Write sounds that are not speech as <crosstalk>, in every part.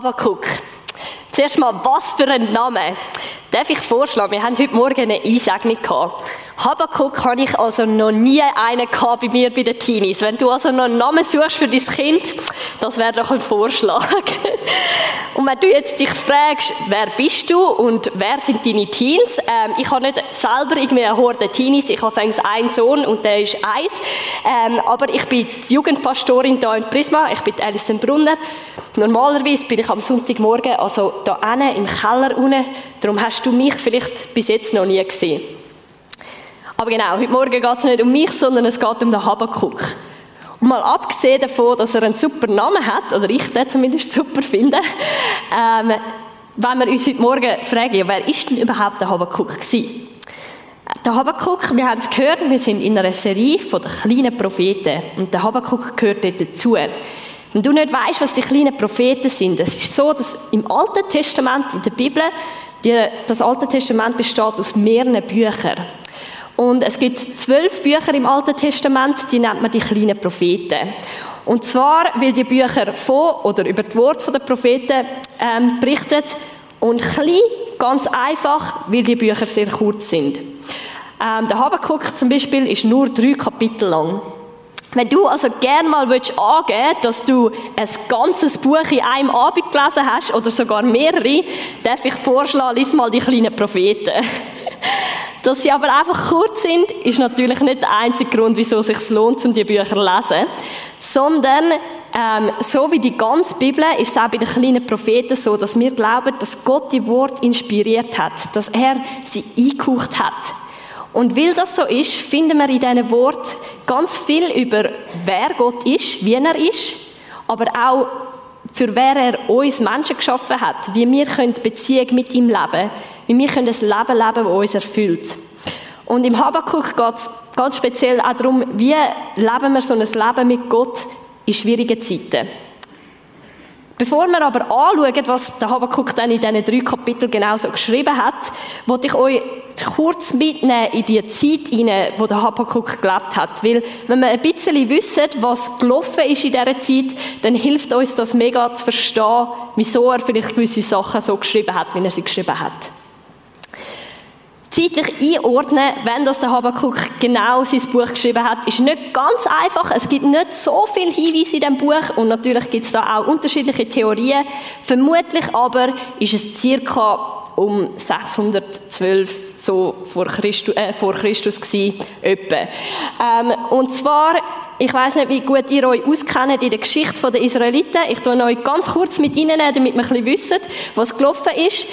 Habakuk. Zuerst mal, was für ein Name. Darf ich vorschlagen, wir haben heute Morgen eine Einsegnung gehabt. Habakuk habe ich also noch nie einen gehabt bei mir bei den Teenies. Wenn du also noch einen Namen suchst für dein Kind, das wäre doch ein Vorschlag. <laughs> Und wenn du jetzt dich fragst, wer bist du und wer sind deine Teens? Ähm, ich habe nicht selber irgendwie eine Horde Teenies. Ich habe fängs einen Sohn und der ist eins. Ähm, aber ich bin die Jugendpastorin hier in Prisma. Ich bin Alison Brunner. Normalerweise bin ich am Sonntagmorgen also da im Keller unten. Darum hast du mich vielleicht bis jetzt noch nie gesehen. Aber genau, heute Morgen geht es nicht um mich, sondern es geht um den Habakuk. Und mal abgesehen davon, dass er einen super Namen hat, oder ich den zumindest super finde, ähm, wenn wir uns heute Morgen fragen, wer ist denn überhaupt der Habakuk gewesen? Der Habakuk, wir haben es gehört, wir sind in einer Serie von den kleinen Propheten und der Habakuk gehört dort dazu. Wenn du nicht weißt, was die kleinen Propheten sind, es ist so, dass im Alten Testament, in der Bibel, die, das Alte Testament besteht aus mehreren Büchern. Und es gibt zwölf Bücher im Alten Testament, die nennt man die kleinen Propheten. Und zwar, weil die Bücher von oder über das Wort der Propheten ähm, berichten und klein, ganz einfach, weil die Bücher sehr kurz sind. Ähm, der Habakkuk zum Beispiel ist nur drei Kapitel lang. Wenn du also gerne mal willst angeben dass du ein ganzes Buch in einem Abend gelesen hast, oder sogar mehrere, darf ich vorschlagen, lies mal die kleinen Propheten. Dass sie aber einfach kurz sind, ist natürlich nicht der einzige Grund, wieso es sich lohnt, um die Bücher zu lesen. Sondern, ähm, so wie die ganze Bibel, ist es auch bei den kleinen Propheten so, dass wir glauben, dass Gott die Wort inspiriert hat, dass er sie eingehaucht hat. Und weil das so ist, finden wir in diesen Wort ganz viel über, wer Gott ist, wie er ist, aber auch für wer er uns Menschen geschaffen hat, wie wir Beziehung mit ihm leben können wie wir können ein Leben leben, das uns erfüllt. Und im Habakkuk geht es ganz speziell auch darum, wie leben wir so ein Leben mit Gott in schwierigen Zeiten. Bevor wir aber anschauen, was der Habakkuk dann in diesen drei Kapiteln genau so geschrieben hat, wollte ich euch kurz mitnehmen in die Zeit hinein, wo der Habakkuk gelebt hat. Weil, wenn wir ein bisschen wissen, was gelaufen ist in dieser Zeit, dann hilft uns das mega zu verstehen, wieso er vielleicht gewisse Sachen so geschrieben hat, wie er sie geschrieben hat zeitlich einordnen, wenn das der Habakkuk genau sein Buch geschrieben hat, ist nicht ganz einfach. Es gibt nicht so viele Hinweise in dem Buch und natürlich gibt es da auch unterschiedliche Theorien. Vermutlich aber ist es circa um 612 so vor Christus, äh, vor Christus gewesen, etwa. Ähm, und zwar ich weiß nicht, wie gut ihr euch auskennt in der Geschichte der Israeliten. Ich tue euch ganz kurz mit Ihnen, damit wir ein bisschen wissen, was gelaufen ist.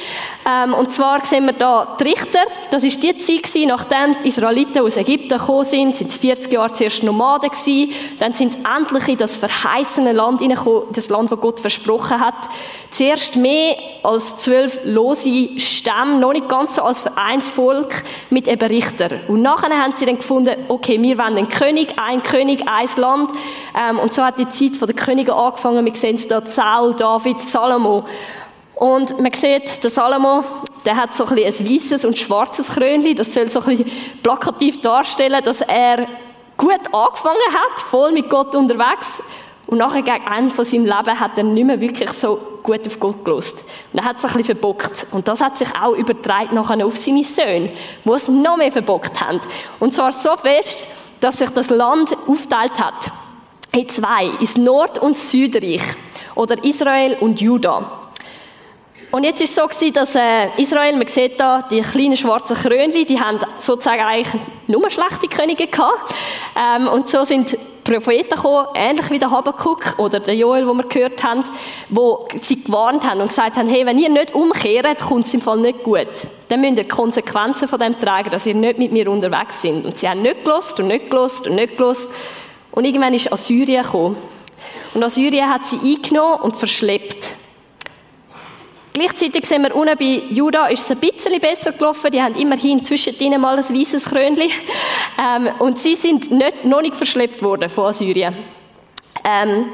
Ähm, und zwar sehen wir da die Richter. Das ist die Zeit nachdem die Israeliten aus Ägypten gekommen sind, sind 40 Jahre zuerst Nomaden gewesen. Dann sind sie endlich in das verheißene Land hineingekommen, das Land, das Gott versprochen hat. Zuerst mehr als zwölf lose Stämme, noch nicht ganz so als Vereinsvolk mit eben Richter. Und nachher haben sie dann gefunden, okay, wir wollen einen König, ein König, ein Land. Ähm, und so hat die Zeit der Könige angefangen. Wir sehen es da, Saul, David, Salomo. Und man sieht, der Salomo, der hat so ein, ein weißes und schwarzes Krönchen. Das soll so ein bisschen plakativ darstellen, dass er gut angefangen hat, voll mit Gott unterwegs. Und nachher, gegen Ende von seinem Leben, hat er nicht mehr wirklich so gut auf Gott gelost. Und er hat sich ein bisschen verbockt. Und das hat sich auch übertragen nachher auf seine Söhne, die es noch mehr verbockt haben. Und zwar so fest, dass sich das Land aufteilt hat. In zwei, ins Nord- und Südreich. Oder Israel und Juda. Und jetzt ist es so gewesen, dass äh, Israel, man sieht da die kleinen schwarzen Krönchen, die haben sozusagen eigentlich nur schlechte Könige gehabt. Ähm, und so sind Propheten gekommen, ähnlich wie der Habakkuk oder der Joel, wo wir gehört haben, wo sie gewarnt haben und gesagt haben, hey, wenn ihr nicht umkehrt, kommt es im Fall nicht gut. Dann müsst ihr Konsequenzen von dem tragen, dass ihr nicht mit mir unterwegs sind. Und sie haben nicht gelost und nicht gelost und nicht gelost. Und irgendwann ist Assyrien gekommen. Und Assyrien hat sie eingenommen und verschleppt. Gleichzeitig sehen wir unten bei Juda ist es ein bisschen besser gelaufen. Die haben immerhin zwischendrin mal ein weißes Krönchen. <laughs> Ähm, und sie sind nicht, noch nicht verschleppt worden von Assyrien. Ähm,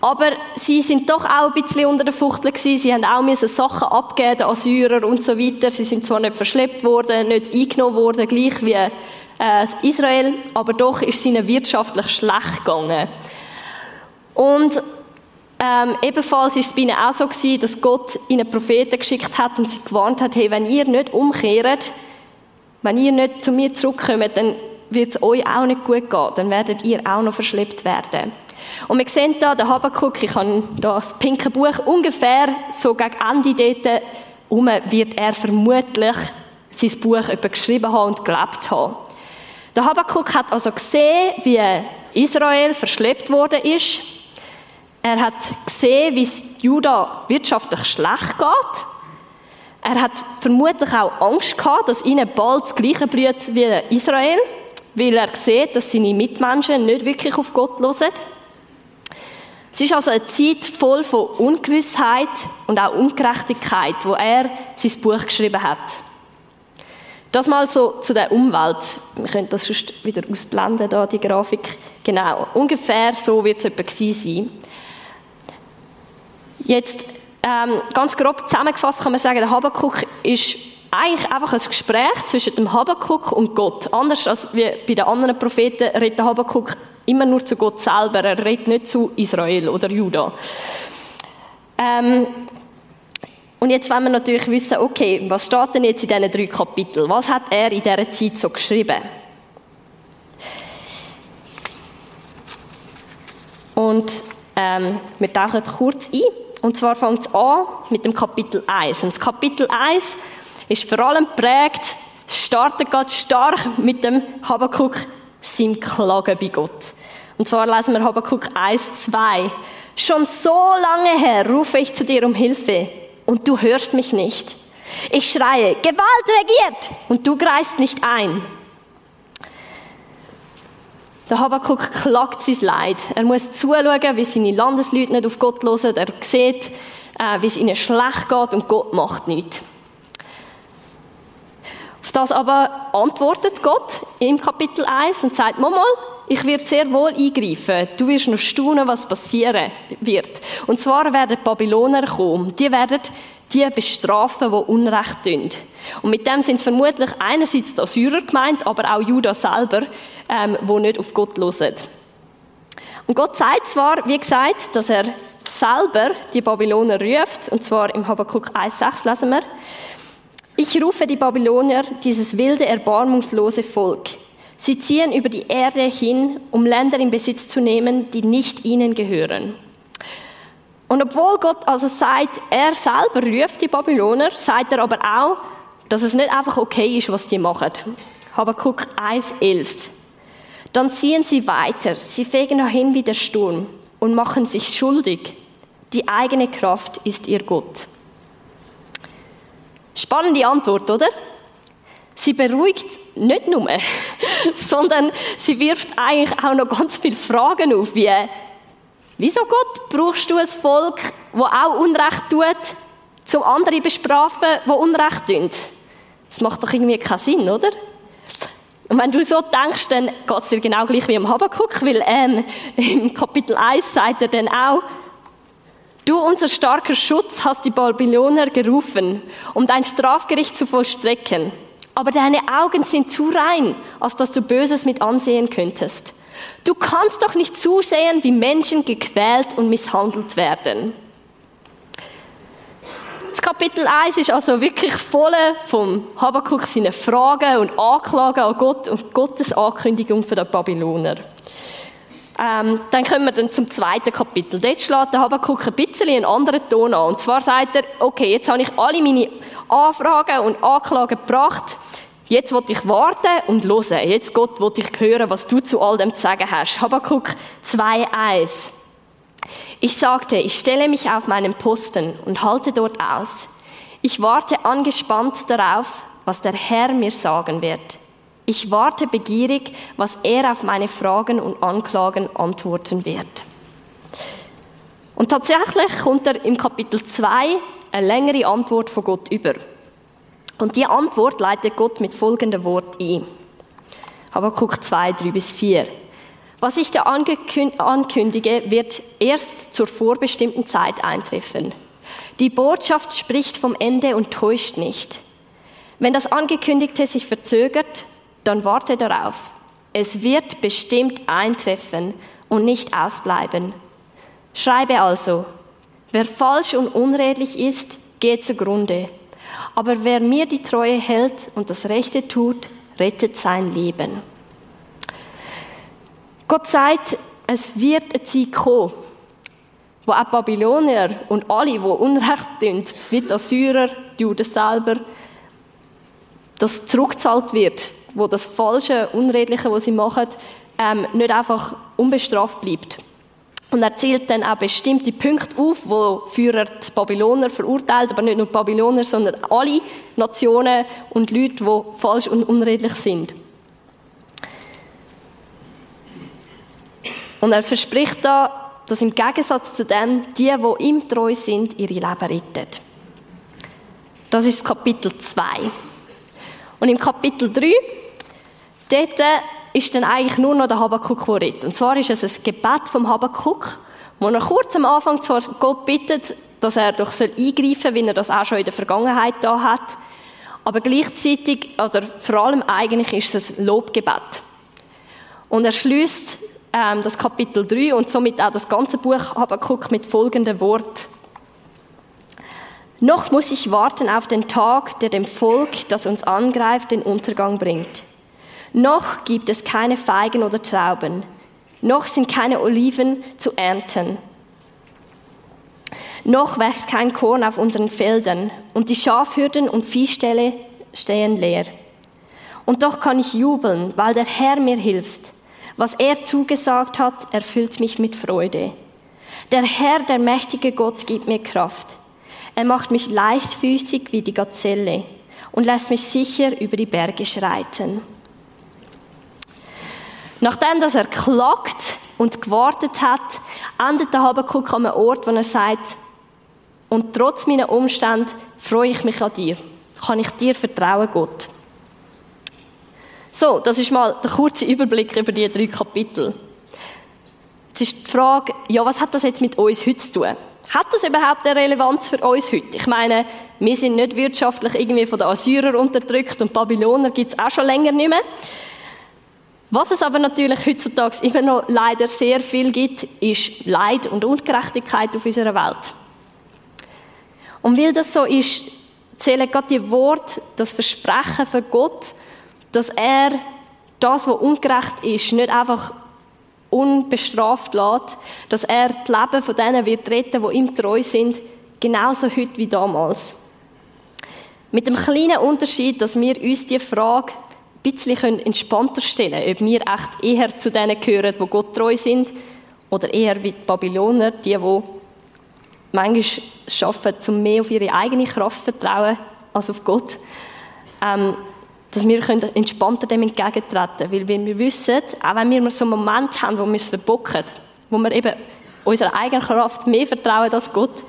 aber sie sind doch auch ein bisschen unter der Fuchtel gewesen. Sie haben auch müssen Sachen abgeben, den Assyrer und so weiter. Sie sind zwar nicht verschleppt worden, nicht eingenommen worden, gleich wie äh, Israel, aber doch ist es ihnen wirtschaftlich schlecht gegangen. Und Ähm, ebenfalls ist es bei ihnen auch so gewesen, dass Gott ihnen Propheten geschickt hat und sie gewarnt hat, hey, wenn ihr nicht umkehrt, wenn ihr nicht zu mir zurückkommt, dann wird es euch auch nicht gut gehen. Dann werdet ihr auch noch verschleppt werden. Und wir sehen da, der Habakkuk, ich habe das pinke Buch, ungefähr so gegen Ende dort um wird er vermutlich sein Buch geschrieben haben und gelebt haben. Der Habakkuk hat also gesehen, wie Israel verschleppt worden ist. Er hat gesehen, wie es Juda wirtschaftlich schlecht geht. Er hat vermutlich auch Angst gehabt, dass ihnen bald das Gleiche blüht wie Israel, weil er sieht, dass seine Mitmenschen nicht wirklich auf Gott hören. Es ist also eine Zeit voll von Ungewissheit und auch Ungerechtigkeit, wo er sein Buch geschrieben hat. Das mal so zu der Umwelt. Wir können das sonst wieder ausblenden, da, die Grafik. Genau, ungefähr so wird es etwa sein. Jetzt, ähm, ganz grob zusammengefasst kann man sagen, der Habakkuk ist eigentlich einfach ein Gespräch zwischen dem Habakkuk und Gott. Anders als wie bei den anderen Propheten redet der Habakkuk immer nur zu Gott selber. Er redet nicht zu Israel oder Juda. Ähm, und jetzt wollen wir natürlich wissen, okay, was steht denn jetzt in diesen drei Kapiteln? Was hat er in dieser Zeit so geschrieben? Und ähm, wir tauchen kurz ein. Und zwar fängt es an mit dem Kapitel 1. Und das Kapitel 1 ist vor allem prägt, startet ganz stark mit dem Habakkuk, seinem Klagen bei Gott. Und zwar lesen wir Habakkuk 1, 2. Schon so lange her rufe ich zu dir um Hilfe und du hörst mich nicht. Ich schreie, Gewalt regiert und du greifst nicht ein. Der Habakkuk klagt sein Leid. Er muss zuschauen, wie seine Landesleute nicht auf Gott hören. Er sieht, äh, wie es ihnen schlecht geht und Gott macht nichts. Auf das aber antwortet Gott im Kapitel 1 und sagt, Momal, ich werde sehr wohl eingreifen. Du wirst noch staunen, was passieren wird. Und zwar werden die Babyloner kommen. Die werden die bestrafen, die Unrecht tun. Und mit dem sind vermutlich einerseits die Assyrer gemeint, aber auch Juda selber, ähm, wo nicht auf Gott hören. Und Gott sagt zwar, wie gesagt, dass er selber die Babyloner ruft, und zwar im Habakkuk 1,6 lesen wir, ich rufe die Babylonier, dieses wilde, erbarmungslose Volk. Sie ziehen über die Erde hin, um Länder in Besitz zu nehmen, die nicht ihnen gehören. Und obwohl Gott also sagt, er selber ruft die Babyloner, sagt er aber auch, dass es nicht einfach okay ist, was die machen. Habakkuk 1,11. Dann ziehen sie weiter, sie fegen dahin wie der Sturm und machen sich schuldig. Die eigene Kraft ist ihr Gott. Spannende Antwort, oder? Sie beruhigt nicht nur, <laughs> sondern sie wirft eigentlich auch noch ganz viele Fragen auf, wie Wieso Gott brauchst du ein Volk, wo auch Unrecht tut, zum andere bestrafen, wo Unrecht tun? Das macht doch irgendwie keinen Sinn, oder? Und wenn du so denkst, dann geht es dir genau gleich wie im Habakkuk, weil ähm, <laughs> im Kapitel 1 sagt er dann auch, Du, unser starker Schutz, hast die Babyloner gerufen, um dein Strafgericht zu vollstrecken. Aber deine Augen sind zu rein, als dass du Böses mit ansehen könntest. Du kannst doch nicht zusehen, wie Menschen gequält und misshandelt werden. Kapitel 1 ist also wirklich voll vom Habakkuk seine Fragen und Anklagen an Gott und Gottes Ankündigung für die Babyloner. Ähm, dann kommen wir dann zum zweiten Kapitel. Dort schlägt der Habakkuk ein bisschen einen anderen Ton an. Und zwar sagt er, okay, jetzt habe ich alle meine Anfragen und Anklagen gebracht. Jetzt will ich warten und hören. Jetzt, Gott, will ich hören, was du zu all dem zu sagen hast. Habakkuk 2,1. Ich sagte, ich stelle mich auf meinen Posten und halte dort aus. Ich warte angespannt darauf, was der Herr mir sagen wird. Ich warte begierig, was er auf meine Fragen und Anklagen antworten wird. Und tatsächlich kommt er im Kapitel 2 eine längere Antwort von Gott über. Und die Antwort leitet Gott mit folgendem Wort ein. Habakkuk 2, 3 bis 4. Was ich dir ankündige, wird erst zur vorbestimmten Zeit eintreffen. Die Botschaft spricht vom Ende und täuscht nicht. Wenn das Angekündigte sich verzögert, dann warte darauf. Es wird bestimmt eintreffen und nicht ausbleiben. Schreibe also, wer falsch und unredlich ist, geht zugrunde. Aber wer mir die Treue hält und das Rechte tut, rettet sein Leben. Gott sagt, es wird eine Zeit kommen, wo auch Babylonier und alle, die Unrecht tun, wie die Assyrer, die Juden selber, das zurückgezahlt wird, wo das Falsche, Unredliche, was sie machen, ähm, nicht einfach unbestraft bleibt. Und er zählt dann auch bestimmte Punkte auf, wo Führer die Babyloner verurteilt, aber nicht nur die Babyloner, sondern alle Nationen und Leute, die falsch und unredlich sind. Und er verspricht da, dass im Gegensatz zu dem die, die ihm treu sind, ihre Leben retten. Das ist Kapitel 2. Und im Kapitel 3, dort ist dann eigentlich nur noch der Habakkuk, der redet. Und zwar ist es ein Gebet vom Habakkuk, wo er kurz am Anfang zwar Gott bittet, dass er doch eingreifen soll, wie er das auch schon in der Vergangenheit da hat. Aber gleichzeitig, oder vor allem eigentlich, ist es ein Lobgebet. Und er schließt ähm, das Kapitel 3 und somit auch das ganze Buch Habakkuk mit folgendem Wort. Noch muss ich warten auf den Tag, der dem Volk, das uns angreift, den Untergang bringt. Noch gibt es keine Feigen oder Trauben. Noch sind keine Oliven zu ernten. Noch wächst kein Korn auf unseren Feldern und die Schafhürden und Viehställe stehen leer. Und doch kann ich jubeln, weil der Herr mir hilft. Was er zugesagt hat, erfüllt mich mit Freude. Der Herr, der mächtige Gott, gibt mir Kraft. Er macht mich leichtfüßig wie die Gazelle und lässt mich sicher über die Berge schreiten. Nachdem dass er klagt und gewartet hat, endet der Habakuk an einem Ort, wo er sagt, und trotz meiner Umstände freue ich mich an dir. Kann ich dir vertrauen, Gott? So, das ist mal der kurze Überblick über die drei Kapitel. Jetzt ist die Frage, ja, was hat das jetzt mit uns heute zu tun? Hat das überhaupt eine Relevanz für uns heute? Ich meine, wir sind nicht wirtschaftlich irgendwie von den Assyrern unterdrückt und Babyloner gibt es auch schon länger nicht mehr. Was es aber natürlich heutzutage immer noch leider sehr viel gibt, ist Leid und Ungerechtigkeit auf unserer Welt. Und weil das so ist, zählen gerade die Worte, das Versprechen für Gott, dass er das, was ungerecht ist, nicht einfach unbestraft lässt, dass er das Leben von denen wird retten, die ihm treu sind, genauso heute wie damals. Mit dem kleinen Unterschied, dass wir uns die Frage ein bisschen entspannter stellen können, ob wir echt eher zu denen gehören, die Gott treu sind, oder eher wie die Babyloner, die, die manchmal schaffen, um mehr auf ihre eigene Kraft zu vertrauen als auf Gott. Ähm, dass wir entspannter dem entgegentreten können. Weil wir wissen, auch wenn wir so einen Moment haben, wo wir es verbocken, wo wir eben unserer eigenen Kraft mehr vertrauen als Gott,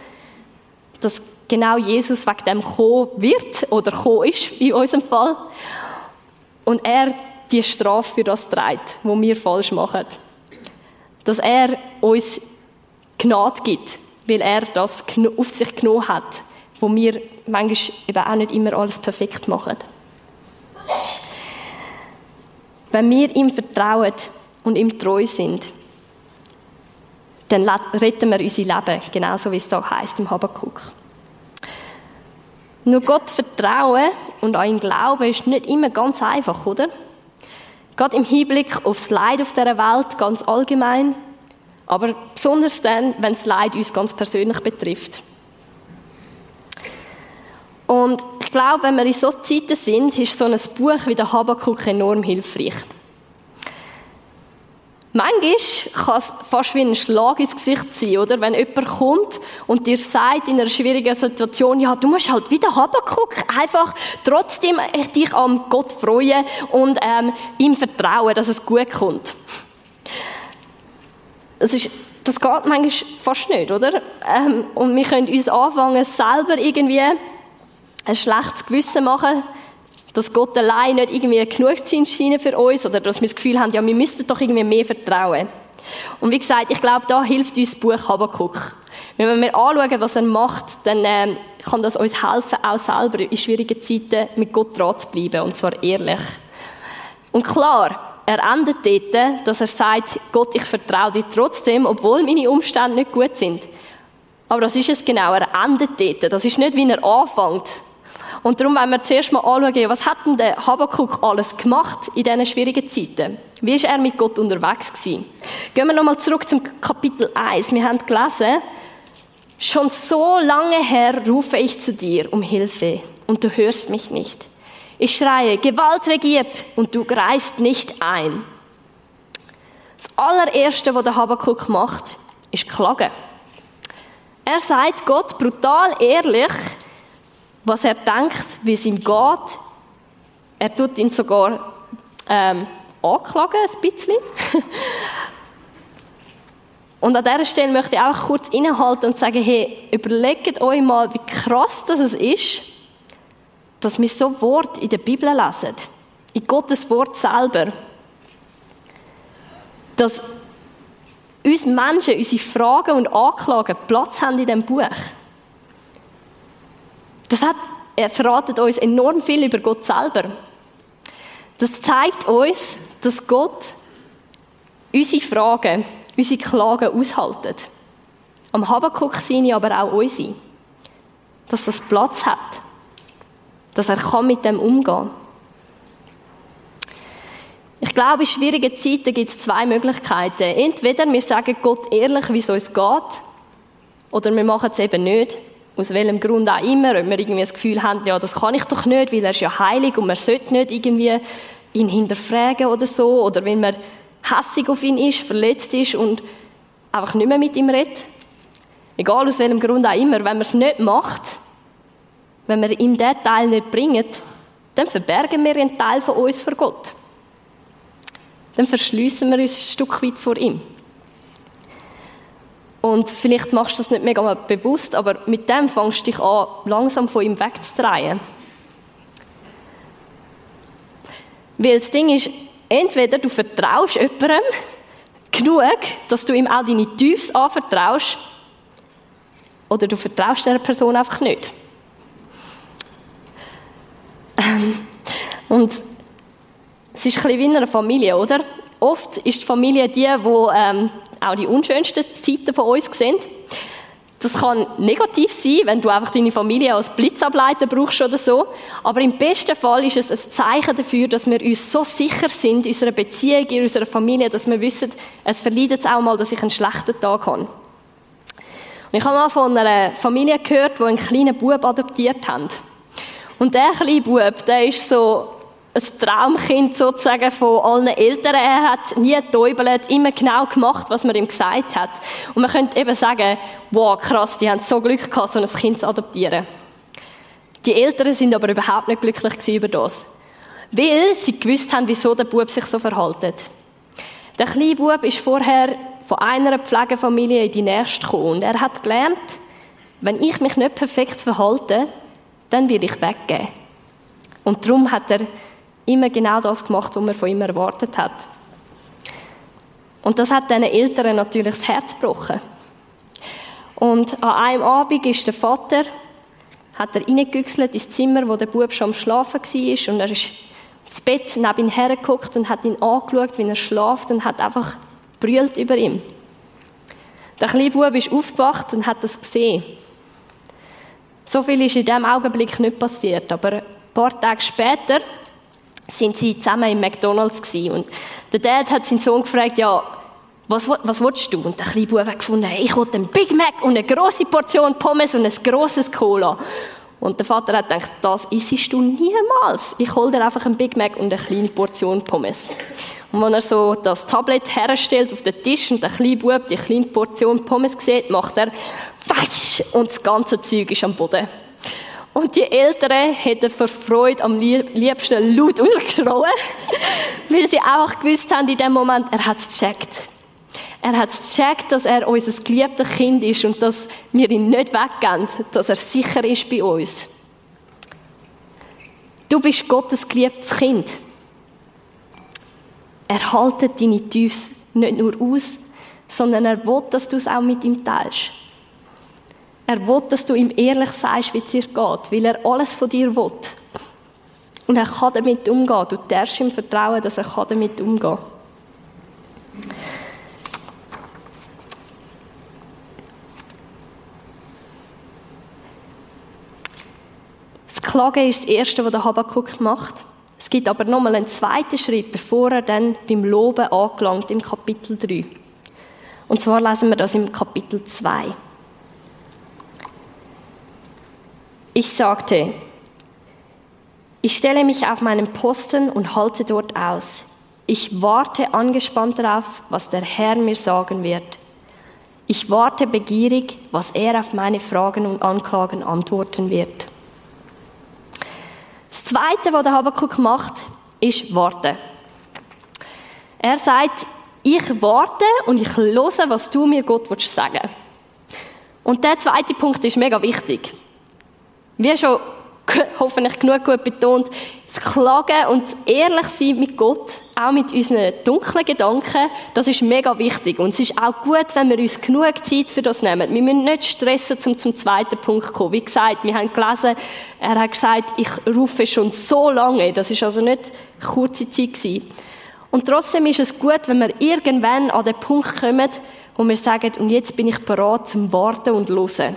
dass genau Jesus wegen dem kommen wird oder kommen ist, in unserem Fall. Und er die Strafe für das trägt, was wir falsch machen. Dass er uns Gnade gibt, weil er das auf sich genommen hat, wo wir manchmal eben auch nicht immer alles perfekt machen. Wenn wir ihm vertrauen und ihm treu sind, dann retten wir unser Leben, genauso wie es da heißt im Habakkuk. Nur Gott vertrauen und an ihn glauben ist nicht immer ganz einfach, oder? Gerade im Hinblick aufs Leid auf dieser Welt ganz allgemein, aber besonders dann, wenn das Leid uns ganz persönlich betrifft. Und glaube, wenn wir in so Zeiten sind, ist so ein Buch wie der Habakkuk enorm hilfreich. Manchmal kann es fast wie ein Schlag ins Gesicht sein, oder? Wenn jemand kommt und dir sagt in einer schwierigen Situation, ja, du musst halt wieder Habakkuk einfach trotzdem dich an Gott freuen und ähm, ihm vertrauen, dass es gut kommt. Das, ist, das geht manchmal fast nicht, oder? Ähm, und wir können uns anfangen, selber irgendwie ein schlechtes Gewissen machen, dass Gott allein nicht irgendwie genug Zinsschiene für uns oder dass wir das Gefühl haben, ja, wir müssten doch irgendwie mehr vertrauen. Und wie gesagt, ich glaube, da hilft uns das Buch Habakkuk. Wenn wir anschauen, was er macht, dann äh, kann das uns helfen, auch selber in schwierigen Zeiten mit Gott dran zu bleiben, und zwar ehrlich. Und klar, er endet dort, dass er sagt, Gott, ich vertraue dir trotzdem, obwohl meine Umstände nicht gut sind. Aber das ist es genau, er endet dort. Das ist nicht, wie er anfängt. Und darum wollen wir zuerst mal anschauen, was hat denn der Habakkuk alles gemacht in diesen schwierigen Zeiten? Wie ist er mit Gott unterwegs gewesen? Gehen wir nochmal zurück zum Kapitel 1. Wir haben gelesen, schon so lange her rufe ich zu dir um Hilfe und du hörst mich nicht. Ich schreie, Gewalt regiert und du greifst nicht ein. Das allererste, was der Habakkuk macht, ist Klagen. Er sagt Gott brutal ehrlich, was er denkt, wie es ihm geht. Er tut ihn sogar ähm, anklagen, ein bisschen. <laughs> und an dieser Stelle möchte ich auch kurz innehalten und sagen, hey, überlegt euch mal, wie krass das ist, dass wir so Wort in der Bibel lesen, in Gottes Wort selber, dass uns Menschen, unsere Fragen und Anklagen Platz haben in diesem Buch. Das hat, er verratet uns enorm viel über Gott selber. Das zeigt uns, dass Gott unsere Fragen, unsere Klagen aushaltet. Am Habakuk seine, aber auch unsere. Dass das Platz hat dass er kann mit dem umgehen Ich glaube, in schwierigen Zeiten gibt es zwei Möglichkeiten. Entweder wir sagen Gott ehrlich, wie es uns geht, oder wir machen es eben nicht. Aus welchem Grund auch immer, ob wir irgendwie das Gefühl haben, ja, das kann ich doch nicht, weil er ist ja heilig und man sollte nicht irgendwie ihn hinterfragen oder so, oder wenn man hässig auf ihn ist, verletzt ist und einfach nicht mehr mit ihm redet. Egal aus welchem Grund auch immer, wenn man es nicht macht, wenn wir ihm diesen Teil nicht bringen, dann verbergen wir einen Teil von uns vor Gott. Dann verschließen wir uns ein Stück weit vor ihm. Und vielleicht machst du das nicht mega bewusst, aber mit dem fängst du dich an, langsam von ihm wegzudrehen. Weil das Ding ist, entweder du vertraust jemandem genug, dass du ihm auch deine Tiefs anvertraust, oder du vertraust dieser Person einfach nicht. Und es ist ein bisschen wie in einer Familie, oder? Oft ist die Familie die, wo ähm, auch die unschönsten Zeiten von uns sehen. Das kann negativ sein, wenn du einfach deine Familie als Blitzableiter brauchst oder so. Aber im besten Fall ist es ein Zeichen dafür, dass wir uns so sicher sind in unserer Beziehung, in unserer Familie, dass wir wissen, es verleidet auch mal, dass ich einen schlechten Tag habe. Und ich habe mal von einer Familie gehört, die einen kleinen Bub adoptiert haben. Und der kleine Bub, der ist so ein Traumkind sozusagen von allen Eltern. Er hat nie getäubelt, immer genau gemacht, was man ihm gesagt hat. Und man könnte eben sagen, wow, krass, die haben so Glück gehabt, so ein Kind zu adoptieren. Die Eltern sind aber überhaupt nicht glücklich über das. Weil sie gewusst haben, wieso der Bub sich so verhaltet. Der kleine Bub ist vorher von einer Pflegefamilie in die nächste gekommen. Und er hat gelernt, wenn ich mich nicht perfekt verhalte, dann will ich weggehen. Und darum hat er immer genau das gemacht, was man von ihm erwartet hat. Und das hat diesen Eltern natürlich das Herz gebrochen. Und an einem Abend ist der Vater, hat er reingegüchselt ins Zimmer, wo der Bub schon am Schlafen war und er ist aufs Bett neben ihm hergeguckt und hat ihn angeschaut, wie er schlaft und hat einfach brüllt über ihm. Der kleine Bub ist aufgewacht und hat das gesehen. So viel ist in diesem Augenblick nicht passiert, aber ein paar Tage später sind sie zusammen im McDonalds gewesen. und der Dad hat seinen Sohn gefragt, ja, was, was willst du? Und der kleine Bub hat gefunden, ich will einen Big Mac und eine große Portion Pommes und ein grosses Cola. Und der Vater hat gedacht, das isst du niemals. Ich hole dir einfach einen Big Mac und eine kleine Portion Pommes. Und wenn er so das Tablet herstellt auf den Tisch und der kleine Bub die kleine Portion Pommes sieht, macht er Fatsch! Und das ganze Zeug ist am Boden. Und die Eltern hätten vor Freude am liebsten laut ausgeschrien, <laughs> weil sie auch gewusst haben in dem Moment, er hat es gecheckt. Er hat es gecheckt, dass er unser geliebtes Kind ist und dass wir ihn nicht weggeben, dass er sicher ist bei uns. Du bist Gottes geliebtes Kind. Er haltet deine Tiefs nicht nur aus, sondern er will, dass du es auch mit ihm teilst. Er will, dass du ihm ehrlich sagst, wie es dir geht, weil er alles von dir will. Und er kann damit umgehen. Du darfst ihm vertrauen, dass er damit umgehen kann. Das Klagen ist das Erste, was der Habakkuk macht. Es gibt aber nochmal einen zweiten Schritt, bevor er dann beim Loben angelangt im Kapitel 3. Und zwar lesen wir das im Kapitel 2. Ich sagte, ich stelle mich auf meinen Posten und halte dort aus. Ich warte angespannt darauf, was der Herr mir sagen wird. Ich warte begierig, was er auf meine Fragen und Anklagen antworten wird. Das Zweite, was der Habakkuk macht, ist warten. Er sagt, ich warte und ich höre, was du mir Gott sagen willst. Und der zweite Punkt ist mega wichtig. Wie schon <laughs> hoffentlich genug gut betont, das Klagen und das Ehrlichsein mit Gott, auch mit unseren dunklen Gedanken, das ist mega wichtig. Und es ist auch gut, wenn wir uns genug Zeit für das nehmen. Wir müssen nicht stressen, um zum zweiten Punkt zu kommen. Wie gesagt, wir haben gelesen, er hat gesagt, ich rufe schon so lange. Das ist also nicht kurze Zeit gewesen. Und trotzdem ist es gut, wenn wir irgendwann an den Punkt kommen, wo wir sagen, und jetzt bin ich bereit zum Warten und Hören.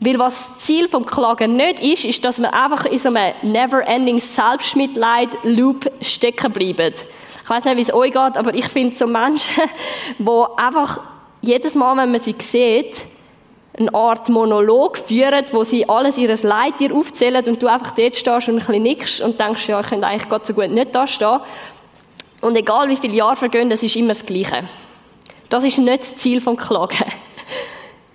Weil was das Ziel vom Klagen nicht ist, ist, dass wir einfach in so einem never-ending Selbstmitleid-Loop stecken bleiben. Ich weiß nicht, wie es euch geht, aber ich finde so Menschen, <laughs> die einfach jedes Mal, wenn man sie sieht, eine Art Monolog führen, wo sie alles ihres Leid dir aufzählen und du einfach dort stehst und ein bisschen nickst und denkst, ja, ich könnte eigentlich Gott so gut nicht da stehen. Und egal wie viele Jahre vergehen, es ist immer das Gleiche. Das ist nicht das Ziel von Klagen.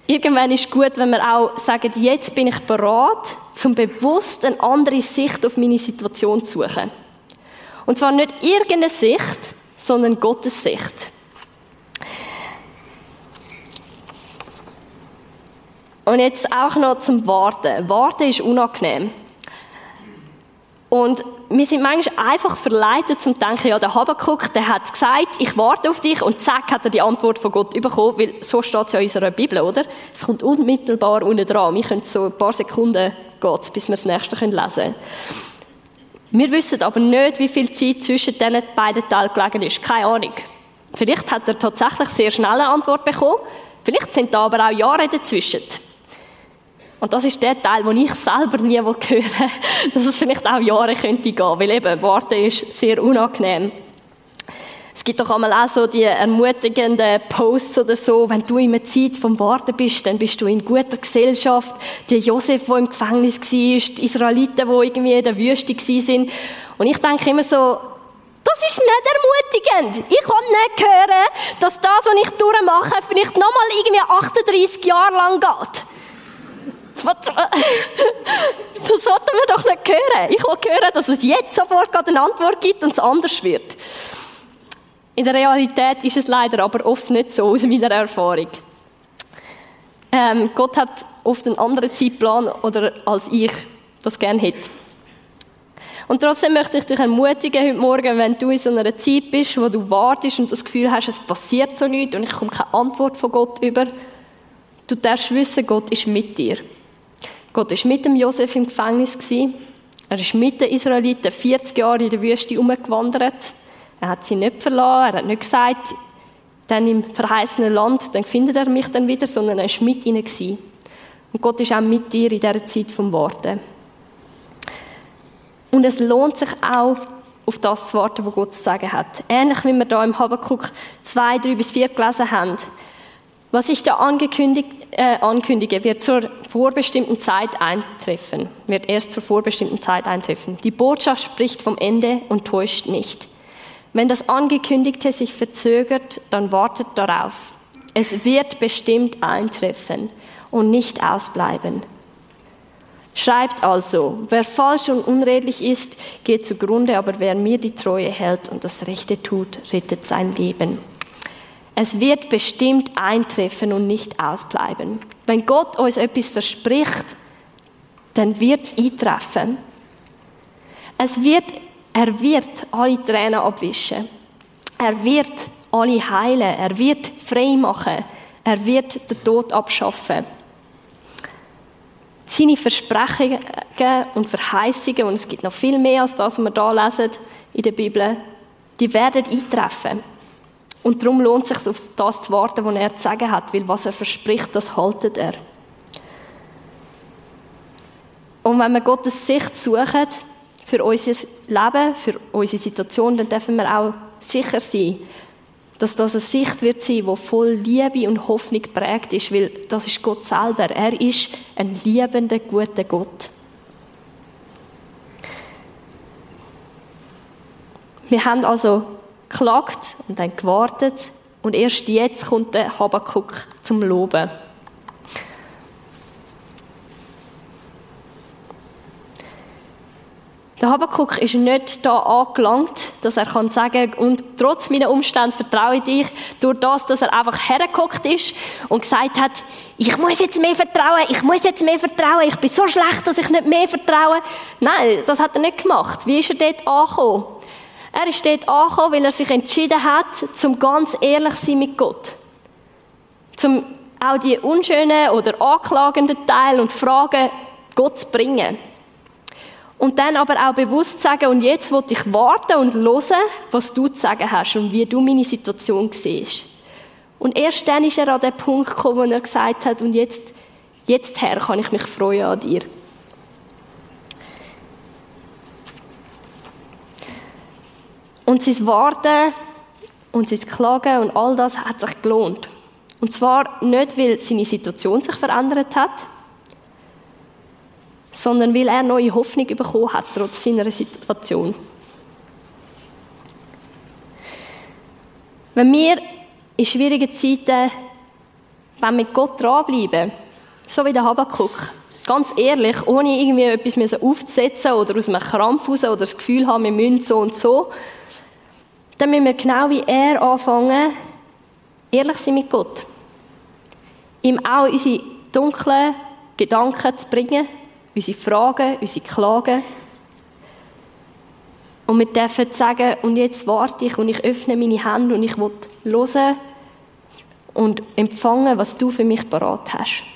Irgendwann ist gut, wenn wir auch sagen, jetzt bin ich bereit, zum bewusst eine andere Sicht auf meine Situation zu suchen. Und zwar nicht irgendeine Sicht, sondern Gottes Sicht. Und jetzt auch noch zum Warten. Warten ist unangenehm. Und wir sind manchmal einfach verleitet zum denken, ja, der Habakkuk, der hat gesagt, ich warte auf dich und zack, hat er die Antwort von Gott bekommen, weil so steht es ja in unserer Bibel, oder? Es kommt unmittelbar unten dran. Wir können so ein paar Sekunden gehen, bis wir das nächste lesen können. Wir wissen aber nicht, wie viel Zeit zwischen diesen beiden Teilen gelegen ist. Keine Ahnung. Vielleicht hat er tatsächlich sehr schnell eine Antwort bekommen. Vielleicht sind da aber auch Jahre dazwischen. Und das ist der Teil, den ich selber nie hören will, <laughs> dass es vielleicht auch Jahre könnte gehen, weil eben, Warten ist sehr unangenehm. Es gibt doch einmal auch so die ermutigenden Posts oder so, wenn du in einer Zeit vom Warten bist, dann bist du in guter Gesellschaft. Der Josef, der im Gefängnis war, die Israeliten, die irgendwie in der Wüste waren. Und ich denke immer so, das ist nicht ermutigend. Ich kann nicht hören, dass das, was ich durchmache, vielleicht nochmal irgendwie 38 Jahre lang geht. Das sollten wir doch nicht hören. Ich will hören, dass es jetzt sofort eine Antwort gibt und es anders wird. In der Realität ist es leider aber oft nicht so, aus meiner Erfahrung. Ähm, Gott hat oft einen anderen Zeitplan oder als ich das gerne hätte. Und trotzdem möchte ich dich ermutigen heute Morgen, wenn du in so einer Zeit bist, wo du wartest und das Gefühl hast, es passiert so nichts und ich komme keine Antwort von Gott über, du darfst wissen, Gott ist mit dir. Gott ist mit dem Josef im Gefängnis Er ist mit den Israeliten 40 Jahre in der Wüste umgewandert. Er hat sie nicht verlassen. Er hat nicht gesagt, dann im verheißenen Land, dann findet er mich dann wieder, sondern er ist mit ihnen. Und Gott ist auch mit dir in dieser Zeit vom Warten. Und es lohnt sich auch, auf das zu warten, was Gott zu sagen hat. Ähnlich wie wir da im Habakkuk 2, 3 bis 4 gelesen haben. Was ich da äh, ankündige, wird zur vorbestimmten Zeit eintreffen, wird erst zur vorbestimmten Zeit eintreffen. Die Botschaft spricht vom Ende und täuscht nicht. Wenn das Angekündigte sich verzögert, dann wartet darauf. Es wird bestimmt eintreffen und nicht ausbleiben. Schreibt also, wer falsch und unredlich ist, geht zugrunde, aber wer mir die Treue hält und das Rechte tut, rettet sein Leben. Es wird bestimmt eintreffen und nicht ausbleiben. Wenn Gott uns etwas verspricht, dann wird es eintreffen. Es wird, er wird alle Tränen abwischen. Er wird alle heilen. Er wird frei machen. Er wird den Tod abschaffen. seine Versprechungen und Verheißungen, und es gibt noch viel mehr als das, was wir da lesen in der Bibel, die werden eintreffen. Und darum lohnt es sich, auf das zu warten, was er zu sagen hat, weil was er verspricht, das haltet er. Und wenn wir Gottes Sicht suchen für unser Leben, für unsere Situation, dann dürfen wir auch sicher sein, dass das eine Sicht wird sein, die voll Liebe und Hoffnung geprägt ist, weil das ist Gott selber. Er ist ein liebender, guter Gott. Wir haben also geklagt und dann gewartet und erst jetzt kommt der Habakuk zum Loben. Der Habakuk ist nicht da angelangt, dass er kann sagen und trotz meiner Umstände vertraue ich dich, durch das, dass er einfach hergeguckt ist und gesagt hat, ich muss jetzt mehr vertrauen, ich muss jetzt mehr vertrauen, ich bin so schlecht, dass ich nicht mehr vertraue. Nein, das hat er nicht gemacht. Wie ist er dort angekommen? Er ist dort angekommen, weil er sich entschieden hat, zum ganz ehrlich sein mit Gott. Zum auch die unschönen oder anklagenden Teile und Fragen Gott zu bringen. Und dann aber auch bewusst sagen, und jetzt will ich warten und hören, was du zu sagen hast und wie du meine Situation siehst. Und erst dann ist er an den Punkt gekommen, wo er gesagt hat, und jetzt, jetzt Herr, kann ich mich freuen an dir. Und sein Warten und sein Klagen und all das hat sich gelohnt. Und zwar nicht, weil seine Situation sich verändert hat, sondern weil er neue Hoffnung bekommen hat, trotz seiner Situation. Wenn wir in schwierigen Zeiten wenn mit Gott dranbleiben, so wie der Habakuk, ganz ehrlich, ohne irgendwie etwas aufzusetzen oder aus einem Krampf raus oder das Gefühl haben, wir müssen so und so, dann müssen wir genau wie er anfangen, ehrlich sein mit Gott. Ihm auch unsere dunklen Gedanken zu bringen, unsere Fragen, unsere Klagen. Und wir dürfen sagen, und jetzt warte ich und ich öffne meine Hände und ich will hören und empfangen, was du für mich parat hast.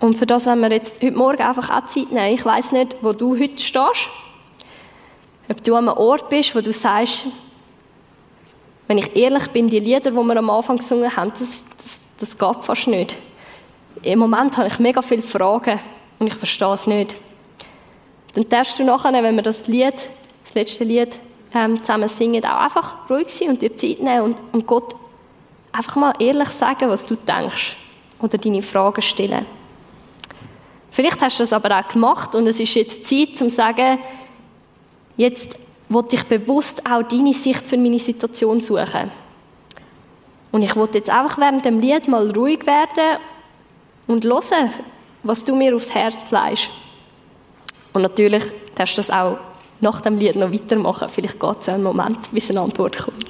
Und für das wenn wir jetzt heute Morgen einfach auch Zeit nehmen. Ich weiß nicht, wo du heute stehst. Ob du an einem Ort bist, wo du sagst, wenn ich ehrlich bin, die Lieder, die wir am Anfang gesungen haben, das, das, das geht fast nicht. Im Moment habe ich mega viele Fragen und ich verstehe es nicht. Dann darfst du nachher, wenn wir das Lied, das letzte Lied ähm, zusammen singen, auch einfach ruhig sein und dir Zeit nehmen und, und Gott einfach mal ehrlich sagen, was du denkst oder deine Fragen stellen. Vielleicht hast du das aber auch gemacht und es ist jetzt Zeit, um zu sagen, jetzt wollte ich bewusst auch deine Sicht für meine Situation suchen. Und ich wollte jetzt einfach während dem Lied mal ruhig werden und hören, was du mir aufs Herz legst. Und natürlich darfst du das auch nach dem Lied noch weitermachen. Vielleicht geht es einen Moment, bis eine Antwort kommt.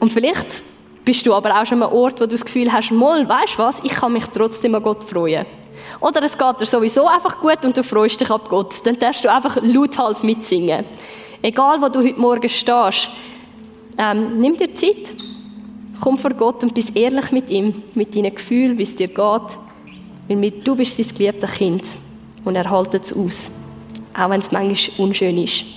Und vielleicht bist du aber auch schon an einem Ort, wo du das Gefühl hast, mal, weißt du was, ich kann mich trotzdem an Gott freuen. Oder es geht dir sowieso einfach gut und du freust dich ab Gott. Dann darfst du einfach lauthals mitsingen. Egal, wo du heute Morgen stehst, ähm, nimm dir Zeit. Komm vor Gott und bist ehrlich mit ihm, mit deinen Gefühlen, wie es dir geht. Weil du bist sein geliebtes Kind und er hält es aus. Auch wenn es manchmal unschön ist.